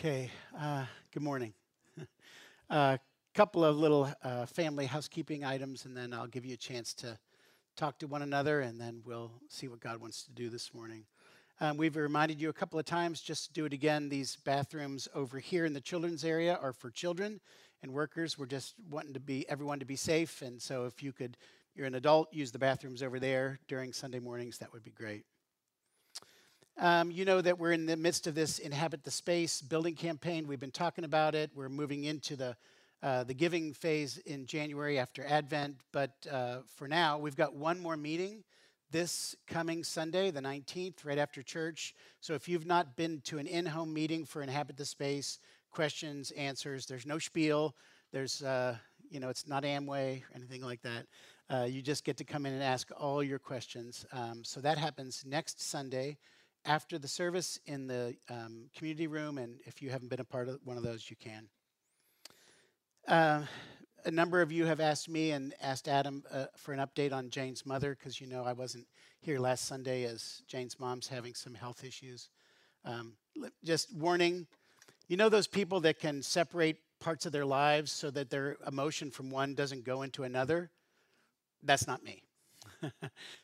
Okay, uh, good morning. A uh, couple of little uh, family housekeeping items, and then I'll give you a chance to talk to one another, and then we'll see what God wants to do this morning. Um, we've reminded you a couple of times, just to do it again. These bathrooms over here in the children's area are for children and workers. We're just wanting to be everyone to be safe, and so if you could, you're an adult, use the bathrooms over there during Sunday mornings. That would be great. Um, you know that we're in the midst of this Inhabit the Space building campaign. We've been talking about it. We're moving into the uh, the giving phase in January after Advent. But uh, for now, we've got one more meeting this coming Sunday, the 19th, right after church. So if you've not been to an in home meeting for Inhabit the Space, questions, answers, there's no spiel. There's, uh, you know, it's not Amway or anything like that. Uh, you just get to come in and ask all your questions. Um, so that happens next Sunday after the service in the um, community room, and if you haven't been a part of one of those, you can. Uh, a number of you have asked me and asked Adam uh, for an update on Jane's mother because you know I wasn't here last Sunday as Jane's mom's having some health issues. Um, just warning you know those people that can separate parts of their lives so that their emotion from one doesn't go into another? That's not me.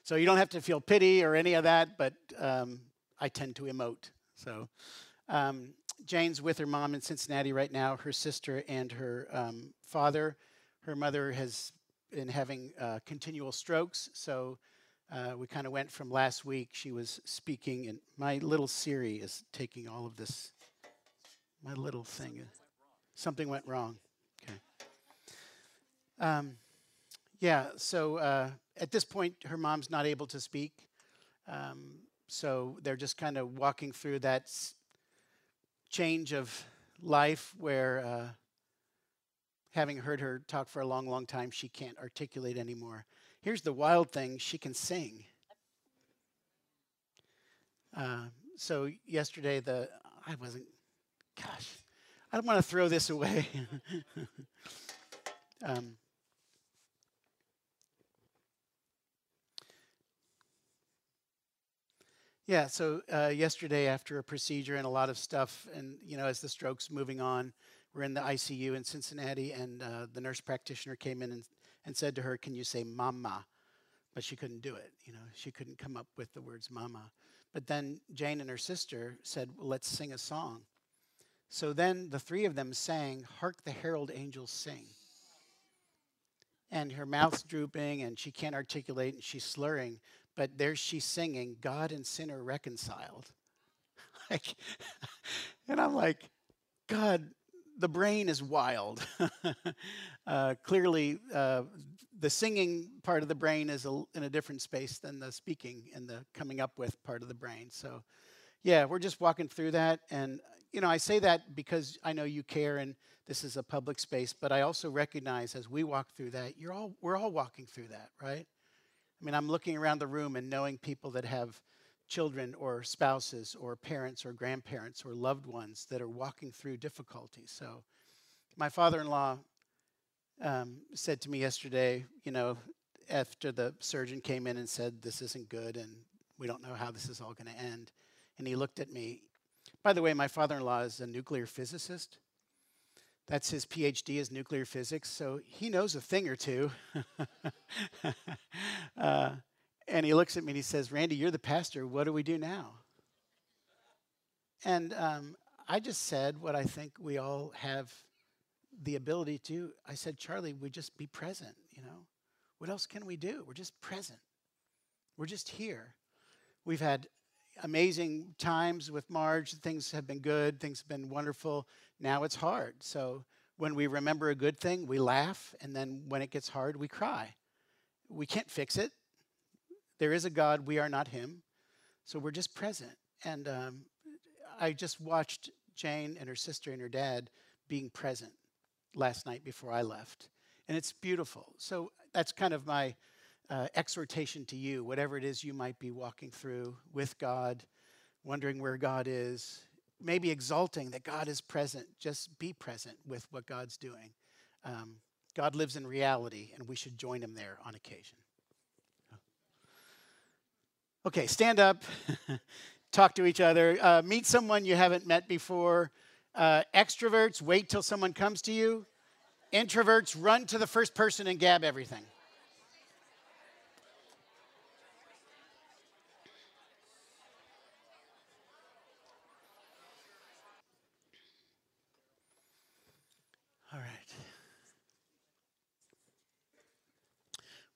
so you don't have to feel pity or any of that, but um, I tend to emote. So um, Jane's with her mom in Cincinnati right now, her sister and her um, father. Her mother has been having uh, continual strokes, so uh, we kind of went from last week. She was speaking, and my little Siri is taking all of this. My little thing. Something went wrong. Okay. Um, yeah, so uh, at this point, her mom's not able to speak. Um, so they're just kind of walking through that change of life where, uh, having heard her talk for a long, long time, she can't articulate anymore. Here's the wild thing she can sing. Uh, so yesterday, the I wasn't, gosh, I don't want to throw this away. um, Yeah, so uh, yesterday after a procedure and a lot of stuff, and you know, as the stroke's moving on, we're in the ICU in Cincinnati, and uh, the nurse practitioner came in and, and said to her, "Can you say mama?" But she couldn't do it. You know, she couldn't come up with the words mama. But then Jane and her sister said, well, "Let's sing a song." So then the three of them sang, "Hark the herald angels sing." And her mouth's drooping, and she can't articulate, and she's slurring but there she's singing, God and sinner reconciled. like, and I'm like, God, the brain is wild. uh, clearly, uh, the singing part of the brain is a, in a different space than the speaking and the coming up with part of the brain. So, yeah, we're just walking through that. And, you know, I say that because I know you care and this is a public space, but I also recognize as we walk through that, you're all, we're all walking through that, right? I mean, I'm looking around the room and knowing people that have children or spouses or parents or grandparents or loved ones that are walking through difficulties. So, my father in law um, said to me yesterday, you know, after the surgeon came in and said, This isn't good and we don't know how this is all going to end. And he looked at me. By the way, my father in law is a nuclear physicist. That's his PhD is nuclear physics, so he knows a thing or two. uh, and he looks at me and he says, Randy, you're the pastor. What do we do now? And um, I just said what I think we all have the ability to. I said, Charlie, we just be present, you know? What else can we do? We're just present. We're just here. We've had amazing times with Marge. Things have been good, things have been wonderful. Now it's hard. So when we remember a good thing, we laugh, and then when it gets hard, we cry. We can't fix it. There is a God, we are not Him. So we're just present. And um, I just watched Jane and her sister and her dad being present last night before I left. And it's beautiful. So that's kind of my uh, exhortation to you, whatever it is you might be walking through with God, wondering where God is, maybe exulting that God is present. Just be present with what God's doing. Um, God lives in reality, and we should join him there on occasion. Okay, stand up, talk to each other, uh, meet someone you haven't met before. Uh, extroverts, wait till someone comes to you. Introverts, run to the first person and gab everything.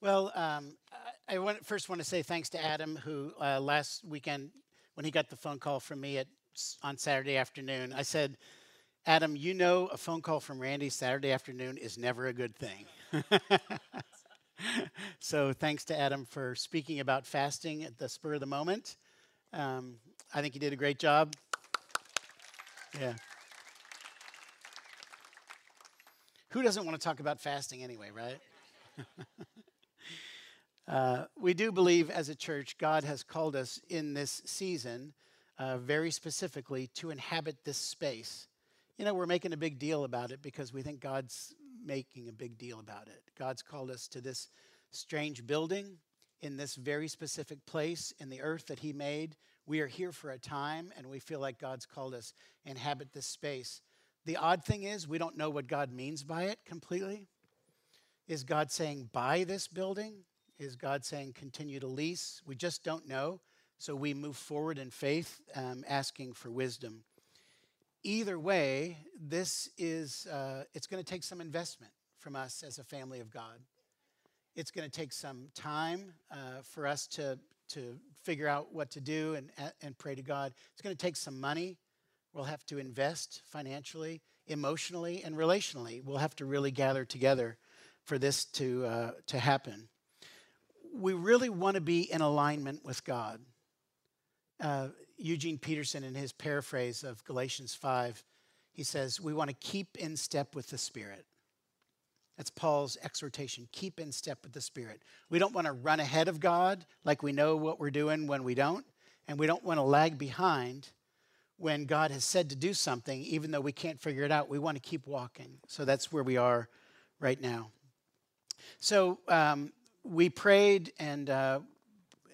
Well, um, I want, first want to say thanks to Adam, who uh, last weekend, when he got the phone call from me at, on Saturday afternoon, I said, Adam, you know a phone call from Randy Saturday afternoon is never a good thing. so thanks to Adam for speaking about fasting at the spur of the moment. Um, I think he did a great job. Yeah. Who doesn't want to talk about fasting anyway, right? uh, we do believe as a church, God has called us in this season uh, very specifically to inhabit this space. You know, we're making a big deal about it because we think God's making a big deal about it. God's called us to this strange building in this very specific place in the earth that He made. We are here for a time, and we feel like God's called us inhabit this space. The odd thing is, we don't know what God means by it completely. Is God saying, buy this building? Is God saying, continue to lease? We just don't know. So we move forward in faith, um, asking for wisdom. Either way, this is, uh, it's going to take some investment from us as a family of God. It's going to take some time uh, for us to, to figure out what to do and, and pray to God. It's going to take some money. We'll have to invest financially, emotionally, and relationally. We'll have to really gather together for this to, uh, to happen. We really want to be in alignment with God. Uh, Eugene Peterson, in his paraphrase of Galatians 5, he says, We want to keep in step with the Spirit. That's Paul's exhortation keep in step with the Spirit. We don't want to run ahead of God like we know what we're doing when we don't, and we don't want to lag behind when God has said to do something, even though we can't figure it out, we want to keep walking. So that's where we are right now. So um, we prayed, and uh,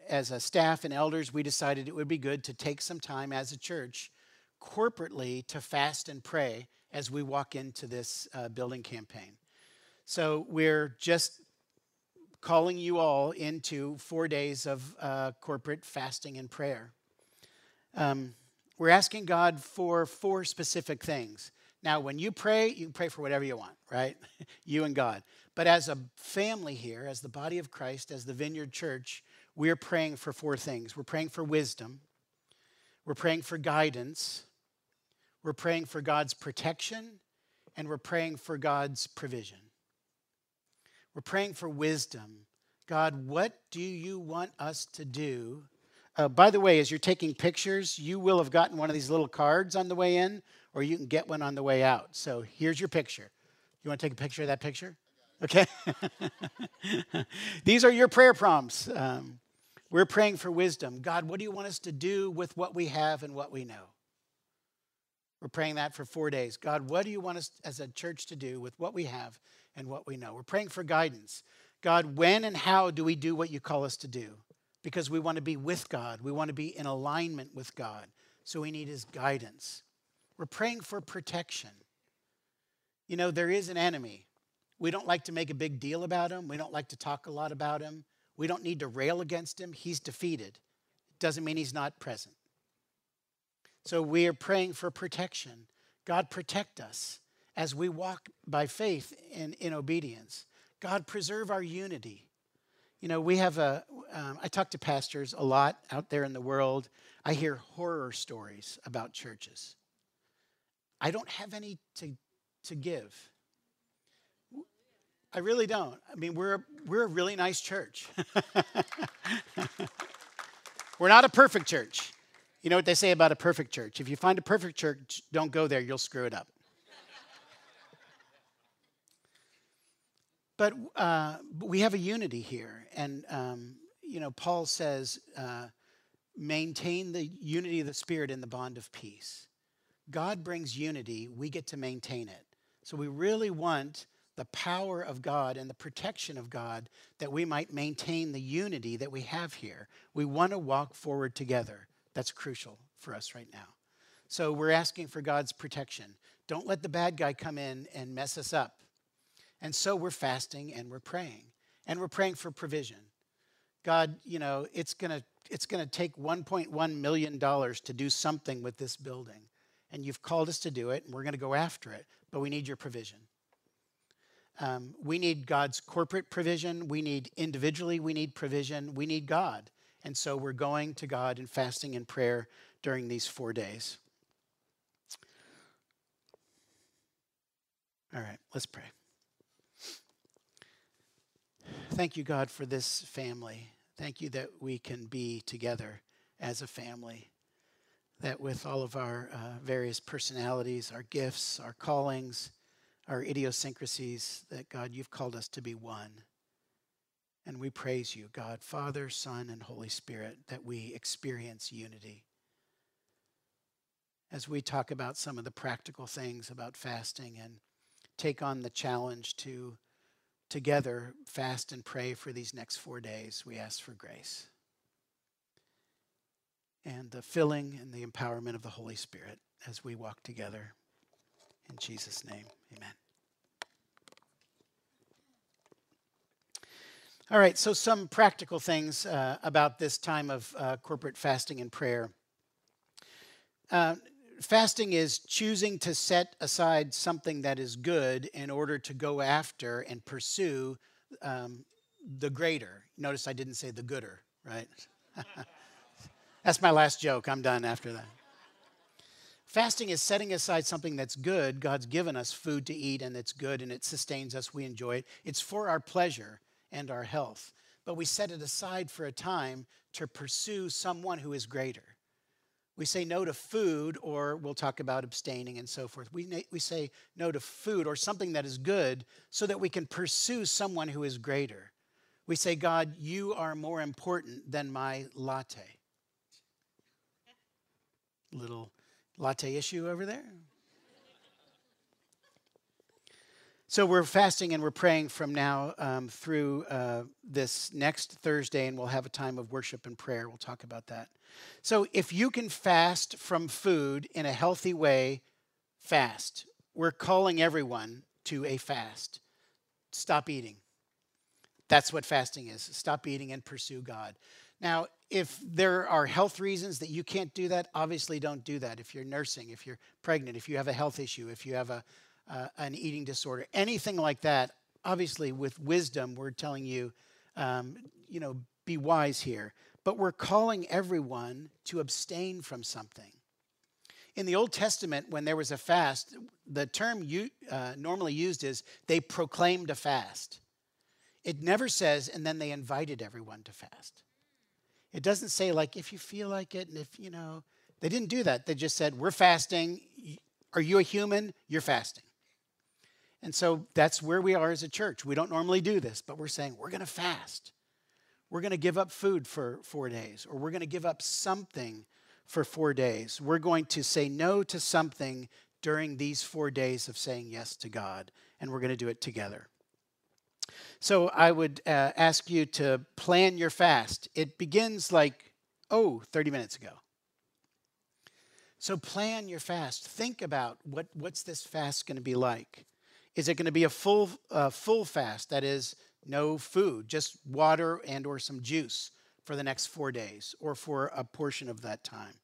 as a staff and elders, we decided it would be good to take some time as a church corporately to fast and pray as we walk into this uh, building campaign. So we're just calling you all into four days of uh, corporate fasting and prayer. Um, we're asking God for four specific things. Now, when you pray, you can pray for whatever you want, right? you and God. But as a family here, as the body of Christ, as the Vineyard Church, we're praying for four things. We're praying for wisdom, we're praying for guidance, we're praying for God's protection, and we're praying for God's provision. We're praying for wisdom. God, what do you want us to do uh, by the way, as you're taking pictures, you will have gotten one of these little cards on the way in, or you can get one on the way out. So here's your picture. You want to take a picture of that picture? Okay. these are your prayer prompts. Um, we're praying for wisdom. God, what do you want us to do with what we have and what we know? We're praying that for four days. God, what do you want us as a church to do with what we have and what we know? We're praying for guidance. God, when and how do we do what you call us to do? because we want to be with God. We want to be in alignment with God. So we need His guidance. We're praying for protection. You know, there is an enemy. We don't like to make a big deal about him. We don't like to talk a lot about him. We don't need to rail against him. He's defeated. It doesn't mean he's not present. So we are praying for protection. God, protect us as we walk by faith in, in obedience. God, preserve our unity. You know, we have a. Um, I talk to pastors a lot out there in the world. I hear horror stories about churches. I don't have any to, to give. I really don't. I mean, we're, we're a really nice church. we're not a perfect church. You know what they say about a perfect church? If you find a perfect church, don't go there, you'll screw it up. But, uh, we have a unity here. And, um, you know, Paul says, uh, maintain the unity of the Spirit in the bond of peace. God brings unity, we get to maintain it. So we really want the power of God and the protection of God that we might maintain the unity that we have here. We want to walk forward together. That's crucial for us right now. So we're asking for God's protection. Don't let the bad guy come in and mess us up. And so we're fasting and we're praying. And we're praying for provision. God, you know, it's going to it's going to take 1.1 million dollars to do something with this building. And you've called us to do it and we're going to go after it, but we need your provision. Um, we need God's corporate provision. We need individually, we need provision. We need God. And so we're going to God in fasting and prayer during these four days. All right, let's pray. Thank you, God, for this family. Thank you that we can be together as a family. That with all of our uh, various personalities, our gifts, our callings, our idiosyncrasies, that God, you've called us to be one. And we praise you, God, Father, Son, and Holy Spirit, that we experience unity. As we talk about some of the practical things about fasting and take on the challenge to together fast and pray for these next four days, we ask for grace and the filling and the empowerment of the Holy Spirit as we walk together. In Jesus' name, amen. All right, so some practical things uh, about this time of uh, corporate fasting and prayer. Uh, fasting is choosing to set aside something that is good in order to go after and pursue um, the greater. Notice I didn't say the gooder, right? That's my last joke. I'm done after that. Fasting is setting aside something that's good. God's given us food to eat and it's good and it sustains us. We enjoy it. It's for our pleasure and our health. But we set it aside for a time to pursue someone who is greater. We say no to food, or we'll talk about abstaining and so forth. We, we say no to food or something that is good so that we can pursue someone who is greater. We say, God, you are more important than my latte. Little latte issue over there. So we're fasting and we're praying from now um, through uh, this next Thursday, and we'll have a time of worship and prayer. We'll talk about that. So if you can fast from food in a healthy way, fast. We're calling everyone to a fast. Stop eating. That's what fasting is. Stop eating and pursue God. Now, if there are health reasons that you can't do that, obviously don't do that. If you're nursing, if you're pregnant, if you have a health issue, if you have a uh, an eating disorder, anything like that, obviously with wisdom, we're telling you, um, you know, be wise here. But we're calling everyone to abstain from something. In the Old Testament, when there was a fast, the term you, uh, normally used is they proclaimed a fast. It never says, and then they invited everyone to fast. It doesn't say, like, if you feel like it, and if, you know, they didn't do that. They just said, we're fasting. Are you a human? You're fasting. And so that's where we are as a church. We don't normally do this, but we're saying we're going to fast. We're going to give up food for four days, or we're going to give up something for four days. We're going to say no to something during these four days of saying yes to God, and we're going to do it together. So I would uh, ask you to plan your fast. It begins like, oh, 30 minutes ago. So plan your fast. Think about what, what's this fast going to be like. Is it going to be a full, uh, full fast? That is, no food, just water and or some juice for the next four days or for a portion of that time?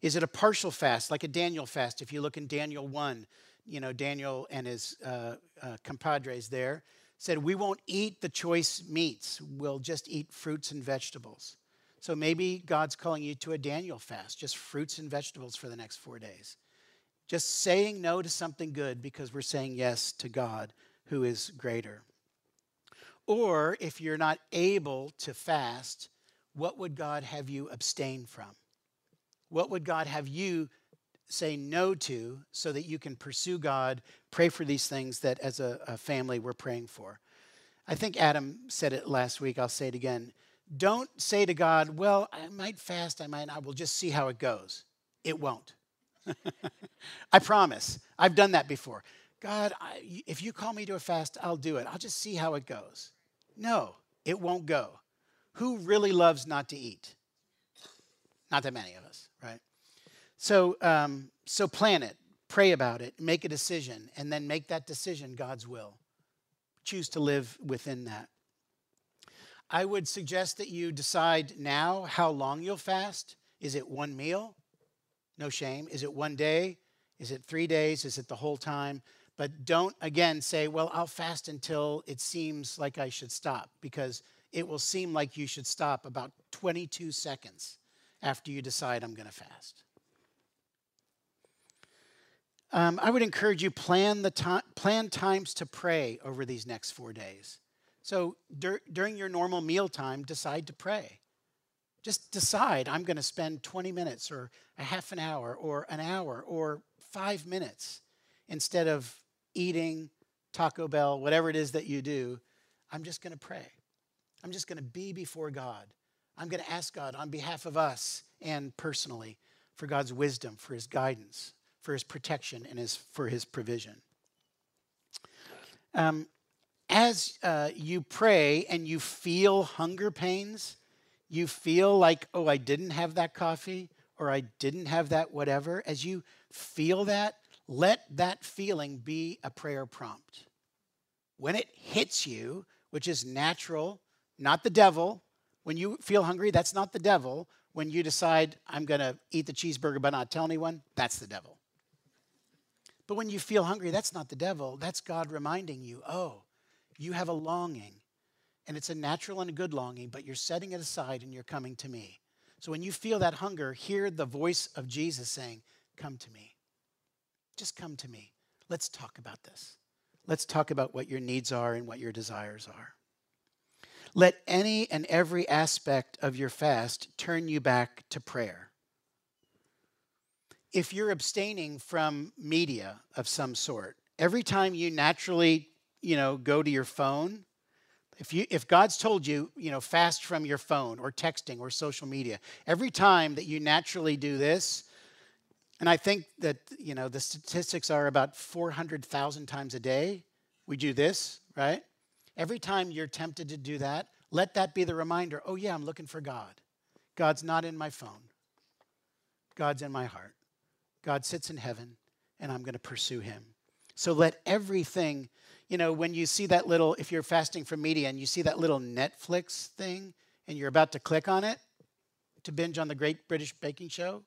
Is it a partial fast, like a Daniel fast? If you look in Daniel 1, you know, Daniel and his uh, uh, compadres there said, We won't eat the choice meats, we'll just eat fruits and vegetables. So maybe God's calling you to a Daniel fast, just fruits and vegetables for the next four days. Just saying no to something good because we're saying yes to God who is greater. Or if you're not able to fast, what would God have you abstain from? What would God have you say no to so that you can pursue God, pray for these things that as a, a, family we're praying for? I think Adam said it last week. I'll say it again. Don't say to God, Well, I might fast, I might not. We'll just see how it goes. It won't. I promise. I've done that before. God, I, if you call me to a fast, I'll do it. I'll just see how it goes. No, it won't go. Who really loves not to eat? Not that many of us? So, um, so plan it, pray about it, make a decision, and then make that decision God's will. Choose to live within that. I would suggest that you decide now how long you'll fast. Is it one meal? No shame. Is it one day? Is it three days? Is it the whole time? But don't again say, well, I'll fast until it seems like I should stop, because it will seem like you should stop about 22 seconds after you decide I'm going to fast. Um, I would encourage you plan the time, plan times to pray over these next four days. So dur- during your normal meal time, decide to pray. Just decide I'm going to spend 20 minutes or a half an hour or an hour or five minutes instead of eating Taco Bell, whatever it is that you do. I'm just going to pray. I'm just going to be before God. I'm going to ask God on behalf of us and personally for God's wisdom, for his guidance, for his protection, and his, for his provision. Um, as uh, you pray and you feel hunger pains, you feel like, oh, I didn't have that coffee or I didn't have that whatever, as you feel that, let that feeling be a prayer prompt. When it hits you, which is natural, not the devil, when you feel hungry, that's not the devil. When you decide, I'm going to eat the cheeseburger but not tell anyone, that's the devil. But when you feel hungry, that's not the devil. That's God reminding you, oh, you have a longing. And it's a natural and a good longing, but you're setting it aside and you're coming to me. So when you feel that hunger, hear the voice of Jesus saying, Come to me. Just come to me. Let's talk about this. Let's talk about what your needs are and what your desires are. Let any and every aspect of your fast turn you back to prayer. If you're abstaining from media of some sort, every time you naturally, you know, go to your phone, if you if God's told you, you know, fast from your phone or texting or social media, every time that you naturally do this, and I think that, you know, the statistics are about 400,000 times a day we do this, right? Every time you're tempted to do that, let that be the reminder oh, yeah, I'm looking for God. God's not in my phone, God's in my heart. God sits in heaven, and I'm going to pursue him. So let everything, you know, when you see that little, if you're fasting from media and you see that little Netflix thing and you're about to click on it to binge on the Great British Baking Show,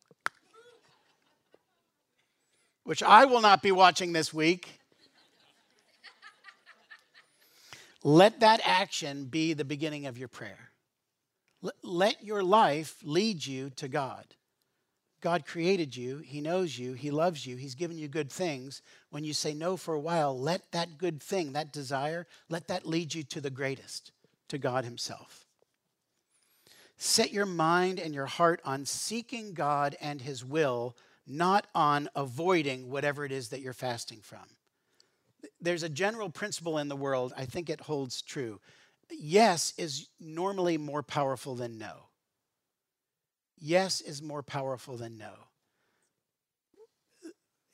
which I will not be watching this week. Let that action be the beginning of your prayer. Let your life lead you to God. God created you, He knows you, He loves you, He's given you good things. When you say no for a while, let that good thing, that desire, let that lead you to the greatest, to God Himself. Set your mind and your heart on seeking God and His will, not on avoiding whatever it is that you're fasting from there's a general principle in the world, I think it holds true. Yes is normally more powerful than no. Yes is more powerful than no.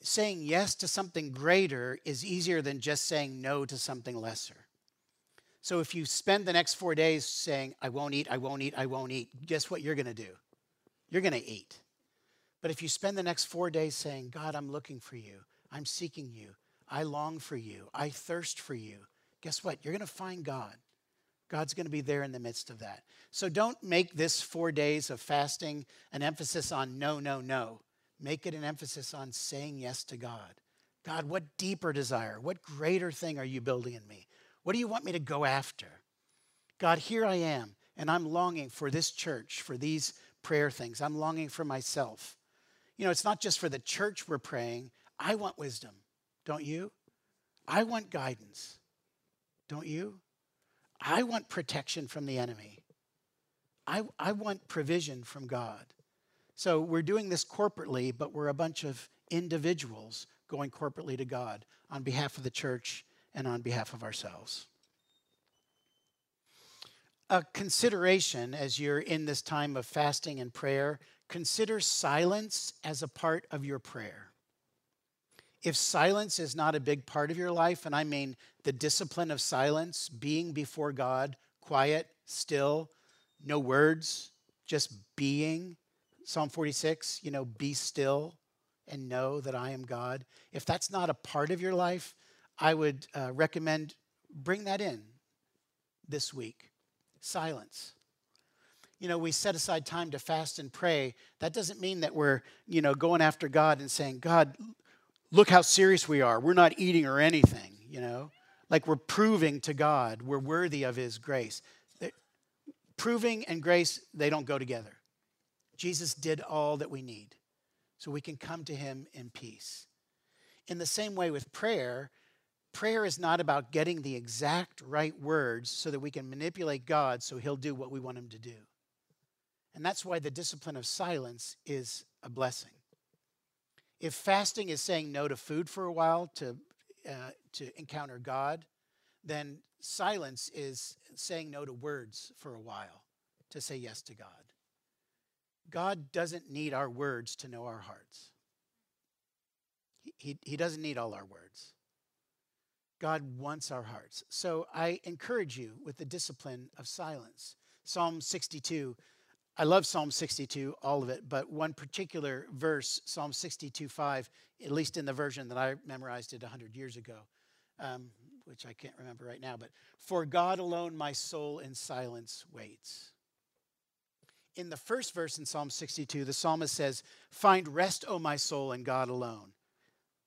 Saying yes to something greater is easier than just saying no to something lesser. So if you spend the next four days saying, I won't eat, I won't eat, I won't eat, guess what you're going to do? You're going to eat. But if you spend the next four days saying, God, I'm looking for you, I'm seeking you, I long for you. I thirst for you. Guess what? You're going to find God. God's going to be there in the midst of that. So don't make this four days of fasting an emphasis on no, no, no. Make it an emphasis on saying yes to God. God, what deeper desire, what greater thing are you building in me? What do you want me to go after? God, here I am, and I'm longing for this church, for these prayer things. I'm longing for myself. You know, it's not just for the church we're praying. I want wisdom. Don't you? I want guidance. Don't you? I want protection from the enemy. I, I want provision from God. So we're doing this corporately, but we're a bunch of individuals going corporately to God on behalf of the church and on behalf of ourselves. A consideration as you're in this time of fasting and prayer, consider silence as a part of your prayer if silence is not a big part of your life, and I mean the discipline of silence, being before God, quiet, still, no words, just being, Psalm 46, you know, be still and know that I am God. If that's not a part of your life, I would uh, recommend bring that in this week. Silence. You know, we set aside time to fast and pray. That doesn't mean that we're, you know, going after God and saying, God, look how serious we are. We're not eating or anything, you know? Like we're proving to God we're worthy of His grace. Proving and grace, they don't go together. Jesus did all that we need so we can come to Him in peace. In the same way with prayer, prayer is not about getting the exact right words so that we can manipulate God so He'll do what we want Him to do. And that's why the discipline of silence is a blessing. If fasting is saying no to food for a while to, uh, to encounter God, then silence is saying no to words for a while to say yes to God. God doesn't need our words to know our hearts. He, he, he doesn't need all our words. God wants our hearts. So I encourage you with the discipline of silence. Psalm 62 I love Psalm 62, all of it, but one particular verse, Psalm 62 5, at least in the version that I memorized it 100 years ago, um, which I can't remember right now, but for God alone my soul in silence waits. In the first verse in Psalm 62, the psalmist says, Find rest, O my soul, in God alone.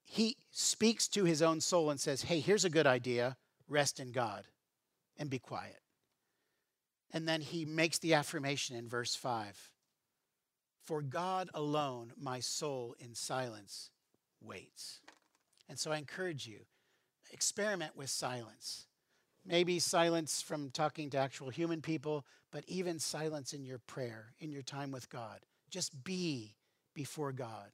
He speaks to his own soul and says, Hey, here's a good idea rest in God and be quiet. And then he makes the affirmation in verse 5 For God alone, my soul in silence waits. And so I encourage you, experiment with silence. Maybe silence from talking to actual human people, but even silence in your prayer, in your time with God. Just be before God.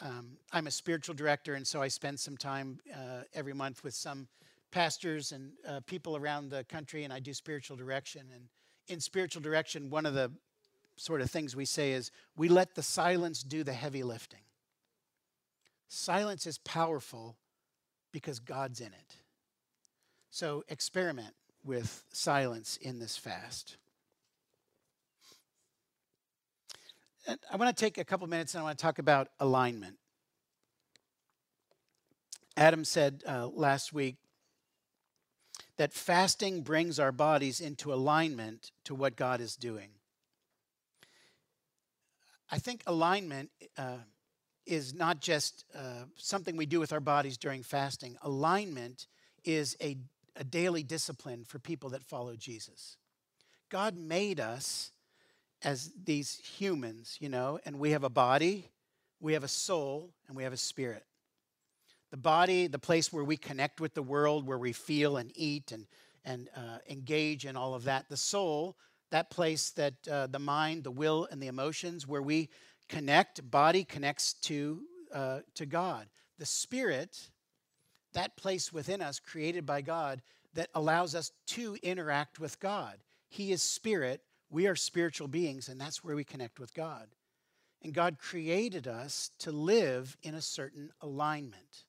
Um, I'm a spiritual director, and so I spend some time uh, every month with some pastors and uh, people around the country, and I do spiritual direction. And in spiritual direction, one of the sort of things we say is we let the silence do the heavy lifting. Silence is powerful because God's in it. So experiment with silence in this fast. And I want to take a couple minutes and I want to talk about alignment. Adam said uh, last week that fasting brings our bodies into alignment to what God is doing. I think alignment uh, is not just uh, something we do with our bodies during fasting. Alignment is a, a daily discipline for people that follow Jesus. God made us as these humans, you know, and we have a body, we have a soul, and we have a spirit. The body, the place where we connect with the world, where we feel and eat and, and uh, engage in all of that. The soul, that place that uh, the mind, the will, and the emotions, where we connect, body connects to, uh, to God. The spirit, that place within us created by God that allows us to interact with God. He is spirit, we are spiritual beings, and that's where we connect with God. And God created us to live in a certain alignment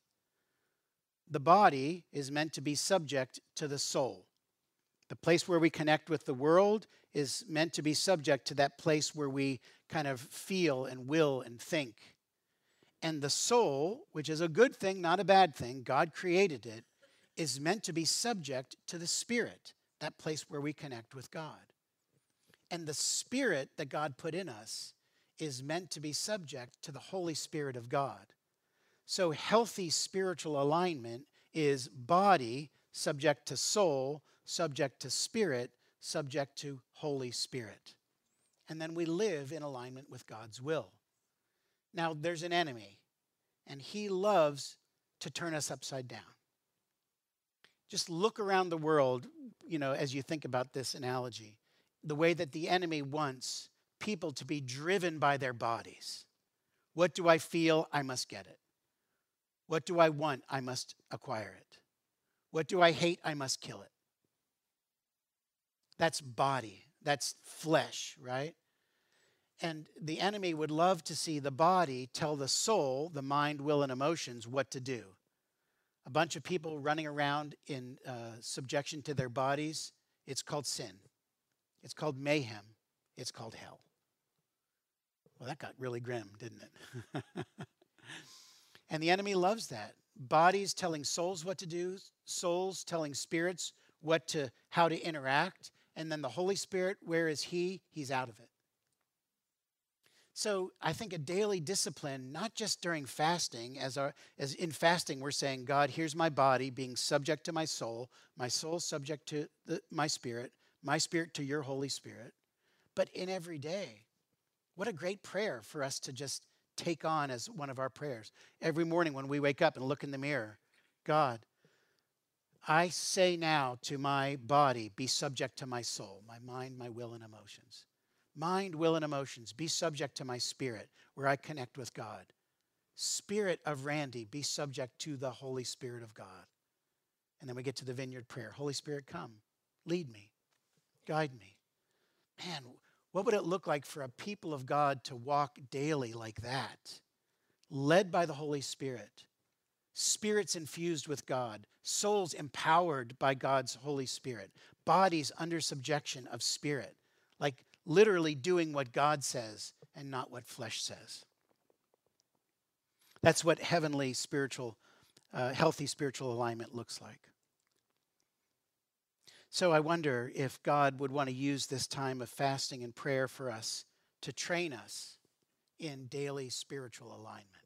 the body is meant to be subject to the soul. The place where we connect with the world is meant to be subject to that place where we kind of feel and will and think. And the soul, which is a good thing, not a bad thing, God created it, is meant to be subject to the spirit, that place where we connect with God. And the spirit that God put in us is meant to be subject to the Holy Spirit of God. So, healthy spiritual alignment is body subject to soul, subject to spirit, subject to Holy Spirit. And then we live in alignment with God's will. Now, there's an enemy, and he loves to turn us upside down. Just look around the world, you know, as you think about this analogy, the way that the enemy wants people to be driven by their bodies. What do I feel? I must get it. What do I want? I must acquire it. What do I hate? I must kill it. That's body, that's flesh, right? And the enemy would love to see the body tell the soul, the mind, will, and emotions what to do. A bunch of people running around in uh, subjection to their bodies, it's called sin. It's called mayhem. It's called hell. Well, that got really grim, didn't it? and the enemy loves that. Bodies telling souls what to do, souls telling spirits what to how to interact, and then the Holy Spirit, where is he? He's out of it. So I think a daily discipline, not just during fasting, as our as in fasting we're saying, God, here's my body being subject to my soul, my soul subject to the, my spirit, my spirit to your Holy Spirit, but in every day. What a great prayer for us to just take on as one of our prayers. Every morning when we wake up and look in the mirror, God, I say now to my body, be subject to my soul, my mind, my will, and emotions. Mind, will, and emotions, be subject to my spirit, where I connect with God. Spirit of Randy, be subject to the Holy Spirit of God. And then we get to the vineyard prayer Holy Spirit, come, lead me, guide me. Man, what would it look like for a people of God to walk daily like that? Led by the Holy Spirit, spirits infused with God, souls empowered by God's Holy Spirit, bodies under subjection of spirit, like literally doing what God says and not what flesh says. That's what heavenly spiritual, uh, healthy spiritual alignment looks like. So I wonder if God would want to use this time of fasting and prayer for us to train us in daily spiritual alignment.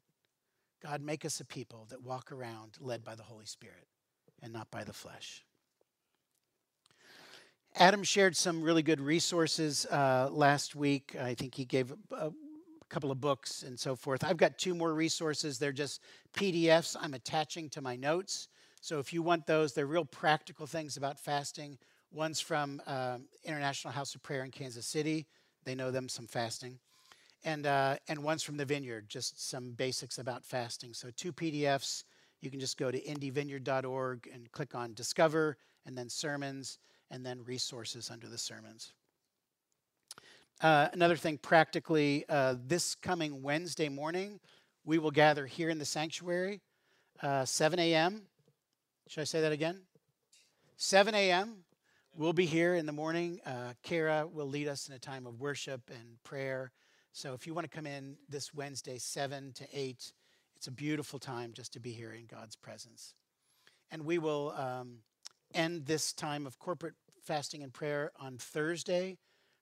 God, make us a people that walk around led by the Holy Spirit and not by the flesh. Adam shared some really good resources uh, last week. I think he gave a, a couple of books and so forth. I've got two more resources. They're just PDFs I'm attaching to my notes. So if you want those, they're real practical things about fasting. One's from um, International House of Prayer in Kansas City. They know them some fasting. And, uh, and one's from the Vineyard, just some basics about fasting. So two PDFs. You can just go to indyvineyard.org and click on Discover, and then Sermons, and then Resources under the Sermons. Uh, another thing, practically, uh, this coming Wednesday morning, we will gather here in the sanctuary, uh, 7 a.m. Should I say that again? 7 a.m. We'll be here in the morning. Uh, Kara will lead us in a time of worship and prayer. So if you want to come in this Wednesday, 7 to 8, it's a beautiful time just to be here in God's presence. And we will um, end this time of corporate fasting and prayer on Thursday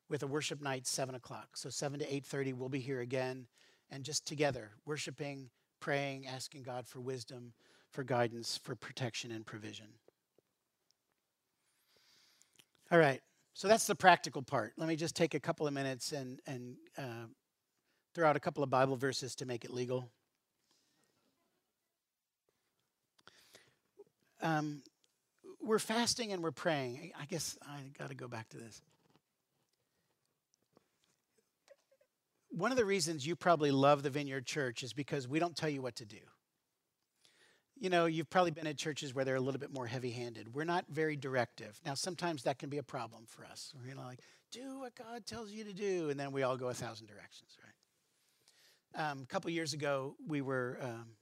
with a worship night, 7 o'clock. So 7 to 8.30, we'll be here again and just together, worshiping, praying, asking God for wisdom for guidance, for protection, and provision. All right, so that's the practical part. Let me just take a couple of minutes and, and uh, throw out a couple of Bible verses to make it legal. Um, we're fasting and we're praying. I guess I got to go back to this. One of the reasons you probably love the Vineyard Church is because we don't tell you what to do you know, you've probably been at churches where they're a little bit more heavy handed. We're not very directive. Now, sometimes that can be a problem for us. We're you know, like, do what God tells you to do, and then we all go a thousand directions, right? Um, a couple years ago, we were. Um,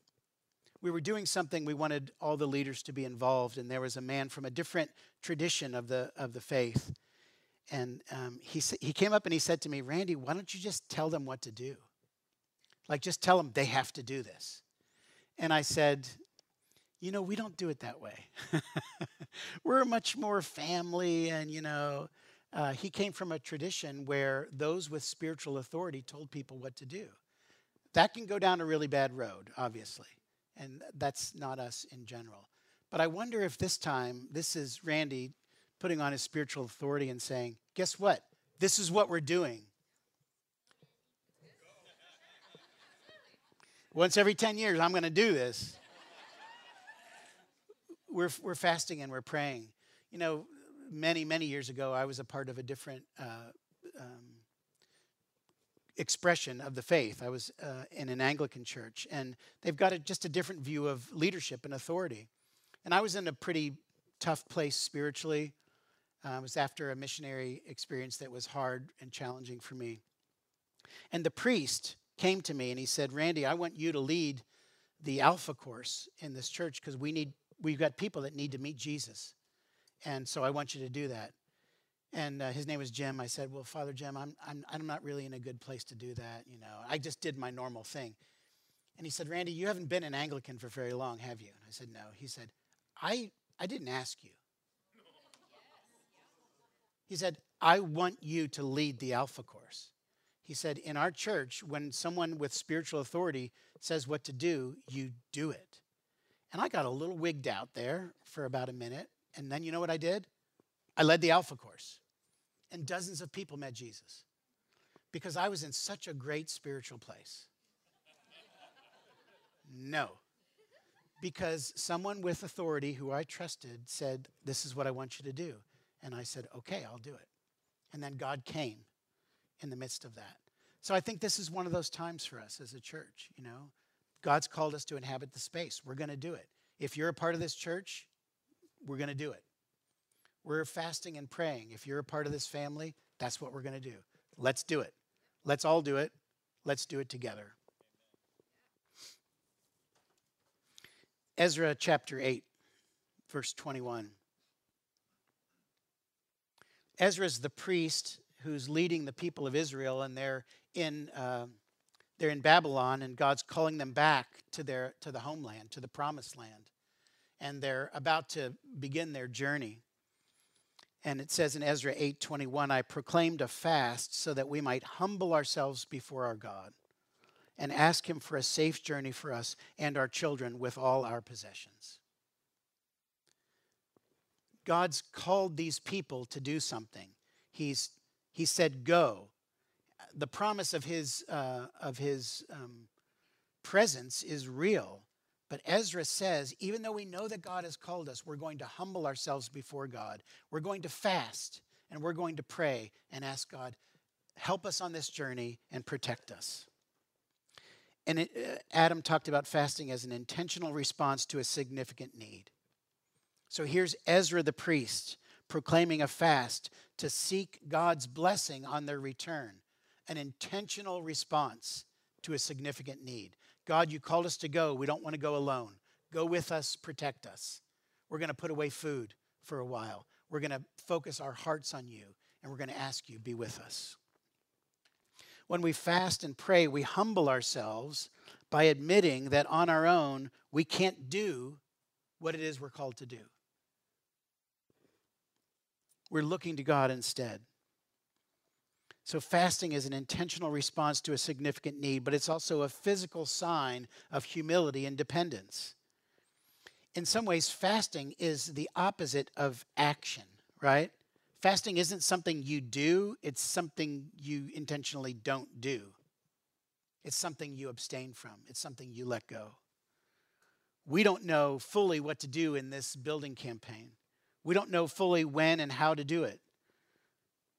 we were doing something we wanted all the leaders to be involved and there was a man from a different tradition of the of the faith and um, he, he came up and he said to me randy why don't you just tell them what to do like just tell them they have to do this and i said you know, we don't do it that way. We're much more family, and, you know, uh, he came from a tradition where those with spiritual authority told people what to do. That can go down a really bad road, obviously, and that's not us in general. But I wonder if this time, this is Randy putting on his spiritual authority and saying, guess what? This is what we're doing. Once every 10 years, I'm going to do this we're, we're fasting and we're praying. You know, many, many years ago, I was a part of a different uh, um, expression of the faith. I was uh, in an Anglican church, and they've got a, just a different view of leadership and authority. And I was in a pretty tough place spiritually. Uh, it was after a missionary experience that was hard and challenging for me. And the priest came to me and he said, Randy, I want you to lead the Alpha course in this church because we need we've got people that need to meet Jesus. And so I want you to do that. And uh, his name was Jim. I said, Well, Father Jim, I'm, I'm, I'm not really in a good place to do that. You know, I just did my normal thing. And he said, Randy, you haven't been an Anglican for very long, have you? And I said, No. He said, I, I didn't ask you. He said, I want you to lead the Alpha course. He said, In our church, when someone with spiritual authority says what to do, you do it. And I got a little wigged out there for about a minute. And then you know what I did? I led the Alpha course. And dozens of people met Jesus because I was in such a great spiritual place. No. Because someone with authority who I trusted said, This is what I want you to do. And I said, Okay, I'll do it. And then God came in the midst of that. So I think this is one of those times for us as a church, you know. God's called us to inhabit the space. We're going to do it. If you're a part of this church, we're going to do it. We're fasting and praying. If you're a part of this family, that's what we're going to do. Let's do it. Let's all do it. Let's do it together. Ezra chapter 8, verse 21. Ezra is the priest who's leading the people of Israel, and they're in, uh, they're in Babylon, and God's calling them back to, their, to the homeland, to the promised land. And they're about to begin their journey. And it says in Ezra 8:21, I proclaimed a fast so that we might humble ourselves before our God and ask him for a safe journey for us and our children with all our possessions. God's called these people to do something. He's he said, "Go." The promise of his uh, of his um, presence is real, but Ezra says, even though we know that God has called us, we're going to humble ourselves before God. We're going to fast and we're going to pray and ask God, help us on this journey and protect us. And it, uh, Adam talked about fasting as an intentional response to a significant need. So here's Ezra the priest proclaiming a fast to seek God's blessing on their return, an intentional response to a significant need. God, you called us to go. We don't want to go alone. Go with us, protect us. We're going to put away food for a while. We're going to focus our hearts on you, and we're going to ask you, be with us. When we fast and pray, we humble ourselves by admitting that on our own, we can't do what it is we're called to do. We're looking to God instead. So, fasting is an intentional response to a significant need, but it's also a physical sign of humility and dependence. In some ways, fasting is the opposite of action, right? Fasting isn't something you do, it's something you intentionally don't do. It's something you abstain from, it's something you let go. We don't know fully what to do in this building campaign. We don't know fully when and how to do it.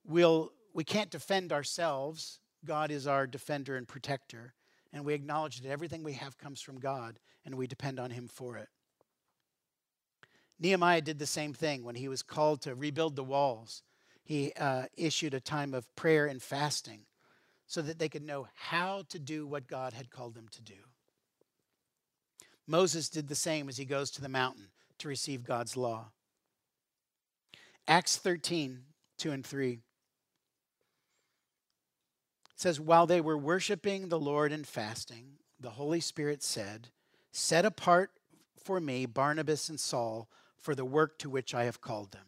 We'll we can't defend ourselves. God is our defender and protector. And we acknowledge that everything we have comes from God and we depend on Him for it. Nehemiah did the same thing when he was called to rebuild the walls. He uh, issued a time of prayer and fasting so that they could know how to do what God had called them to do. Moses did the same as he goes to the mountain to receive God's law. Acts 13, 2 and 3 says, While they were worshiping the Lord and fasting, the Holy Spirit said, Set apart for me Barnabas and Saul for the work to which I have called them.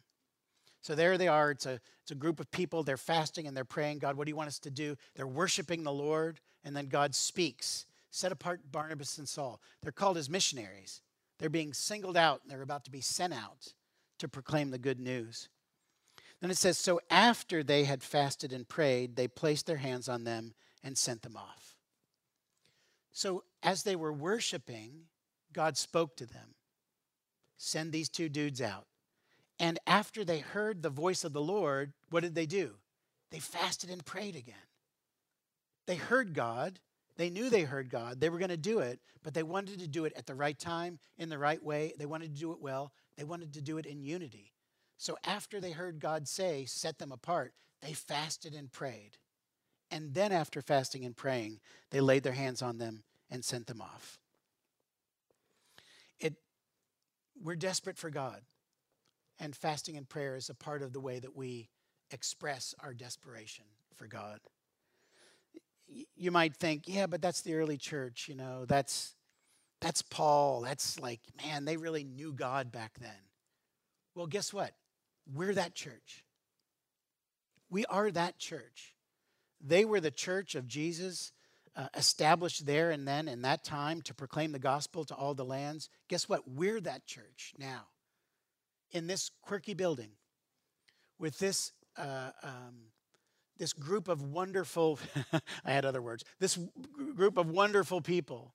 So there they are. It's a, it's a group of people. They're fasting and they're praying, God, what do you want us to do? They're worshiping the Lord, and then God speaks. Set apart Barnabas and Saul. They're called as missionaries. They're being singled out and they're about to be sent out to proclaim the good news. Then it says, So after they had fasted and prayed, they placed their hands on them and sent them off. So as they were worshiping, God spoke to them Send these two dudes out. And after they heard the voice of the Lord, what did they do? They fasted and prayed again. They heard God. They knew they heard God. They were going to do it, but they wanted to do it at the right time, in the right way. They wanted to do it well. They wanted to do it in unity. So after they heard God say, set them apart, they fasted and prayed. And then after fasting and praying, they laid their hands on them and sent them off. It, we're desperate for God. And fasting and prayer is a part of the way that we express our desperation for God. You might think, yeah, but that's the early church, you know, that's that's Paul. That's like, man, they really knew God back then. Well, guess what? We're that church. We are that church. They were the church of Jesus, uh, established there and then in that time to proclaim the gospel to all the lands. Guess what? We're that church now in this quirky building with this uh, um, this group of wonderful i had other words this group of wonderful people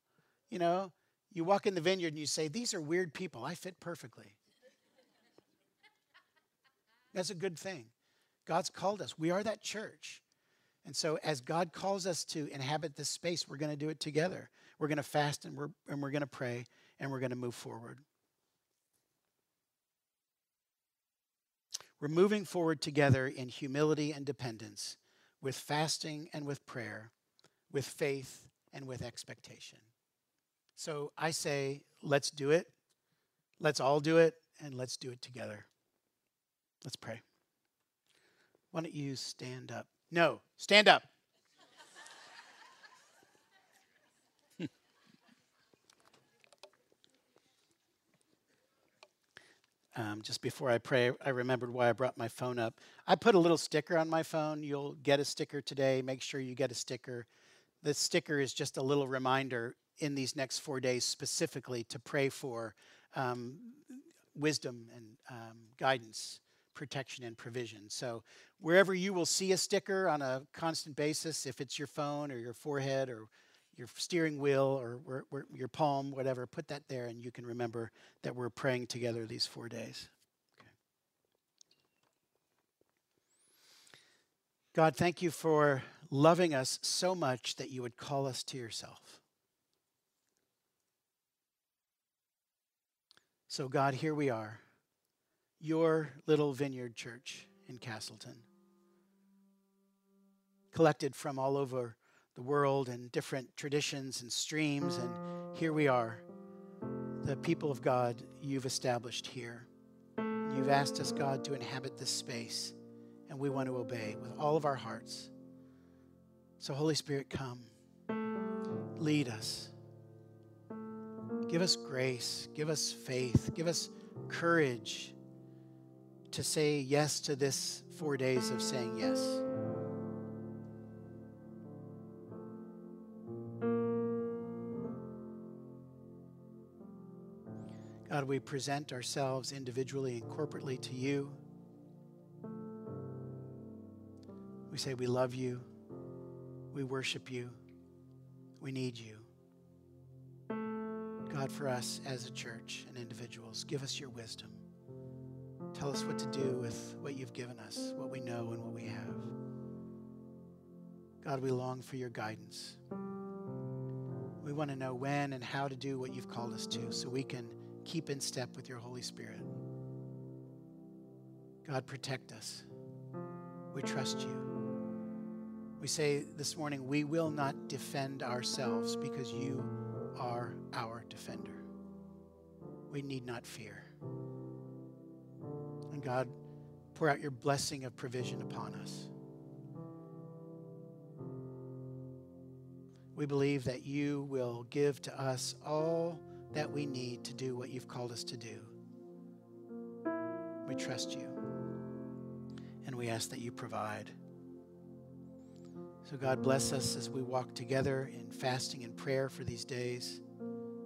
you know you walk in the vineyard and you say these are weird people i fit perfectly that's a good thing god's called us we are that church and so as god calls us to inhabit this space we're going to do it together we're going to fast and we're, and we're going to pray and we're going to move forward We're moving forward together in humility and dependence, with fasting and with prayer, with faith and with expectation. So I say, let's do it. Let's all do it, and let's do it together. Let's pray. Why don't you stand up? No, stand up. Um, just before I pray, I remembered why I brought my phone up. I put a little sticker on my phone. You'll get a sticker today. Make sure you get a sticker. The sticker is just a little reminder in these next four days specifically to pray for um, wisdom and um, guidance, protection, and provision. So, wherever you will see a sticker on a constant basis, if it's your phone or your forehead or your steering wheel or your palm, whatever, put that there and you can remember that we're praying together these four days. Okay. God, thank you for loving us so much that you would call us to yourself. So, God, here we are, your little vineyard church in Castleton, collected from all over the world and different traditions and streams. And here we are, the people of God you've established here. You've asked us, God, to inhabit this space, and we want to obey with all of our hearts. So, Holy Spirit, come. Lead us. Give us grace. Give us faith. Give us courage to say yes to this four days of saying yes. God, we present ourselves individually and corporately to you. We say we love you, we worship you, we need you. God, for us as a church and individuals, give us your wisdom. Tell us what to do with what you've given us, what we know and what we have. God, we long for your guidance. We want to know when and how to do what you've called us to so we can keep in step with your Holy Spirit. God, protect us. We trust you. We say this morning, we will not defend ourselves because you are our defender. We need not fear. And God, pour out your blessing of provision upon us. We believe that you will give to us all that we need to do what you've called us to do. We trust you and we ask that you provide. So, God, bless us as we walk together in fasting and prayer for these days.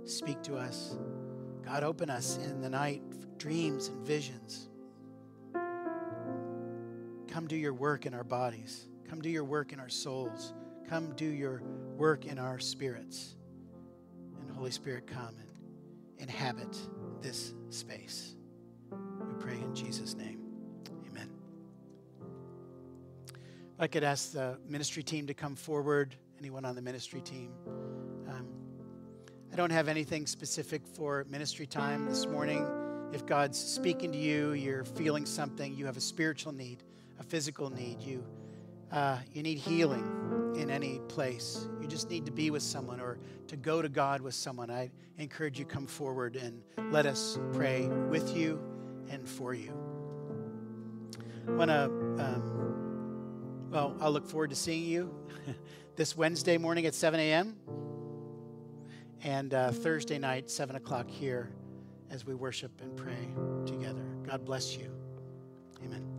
Speak to us. God, open us in the night dreams and visions. Come do your work in our bodies. Come do your work in our souls. Come do your work in our spirits. And Holy Spirit, come and inhabit this space. We pray in Jesus' name. Amen. I could ask the ministry team to come forward, anyone on the ministry team. Um, I don't have anything specific for ministry time this morning. If God's speaking to you, you're feeling something, you have a spiritual need, a physical need, you, uh, you need healing in any place. You just need to be with someone or to go to God with someone. I encourage you come forward and let us pray with you and for you. I want to um, Well, I'll look forward to seeing you this Wednesday morning at 7 a.m. and uh, Thursday night, 7 o'clock here as we worship and pray together. God bless you. Amen.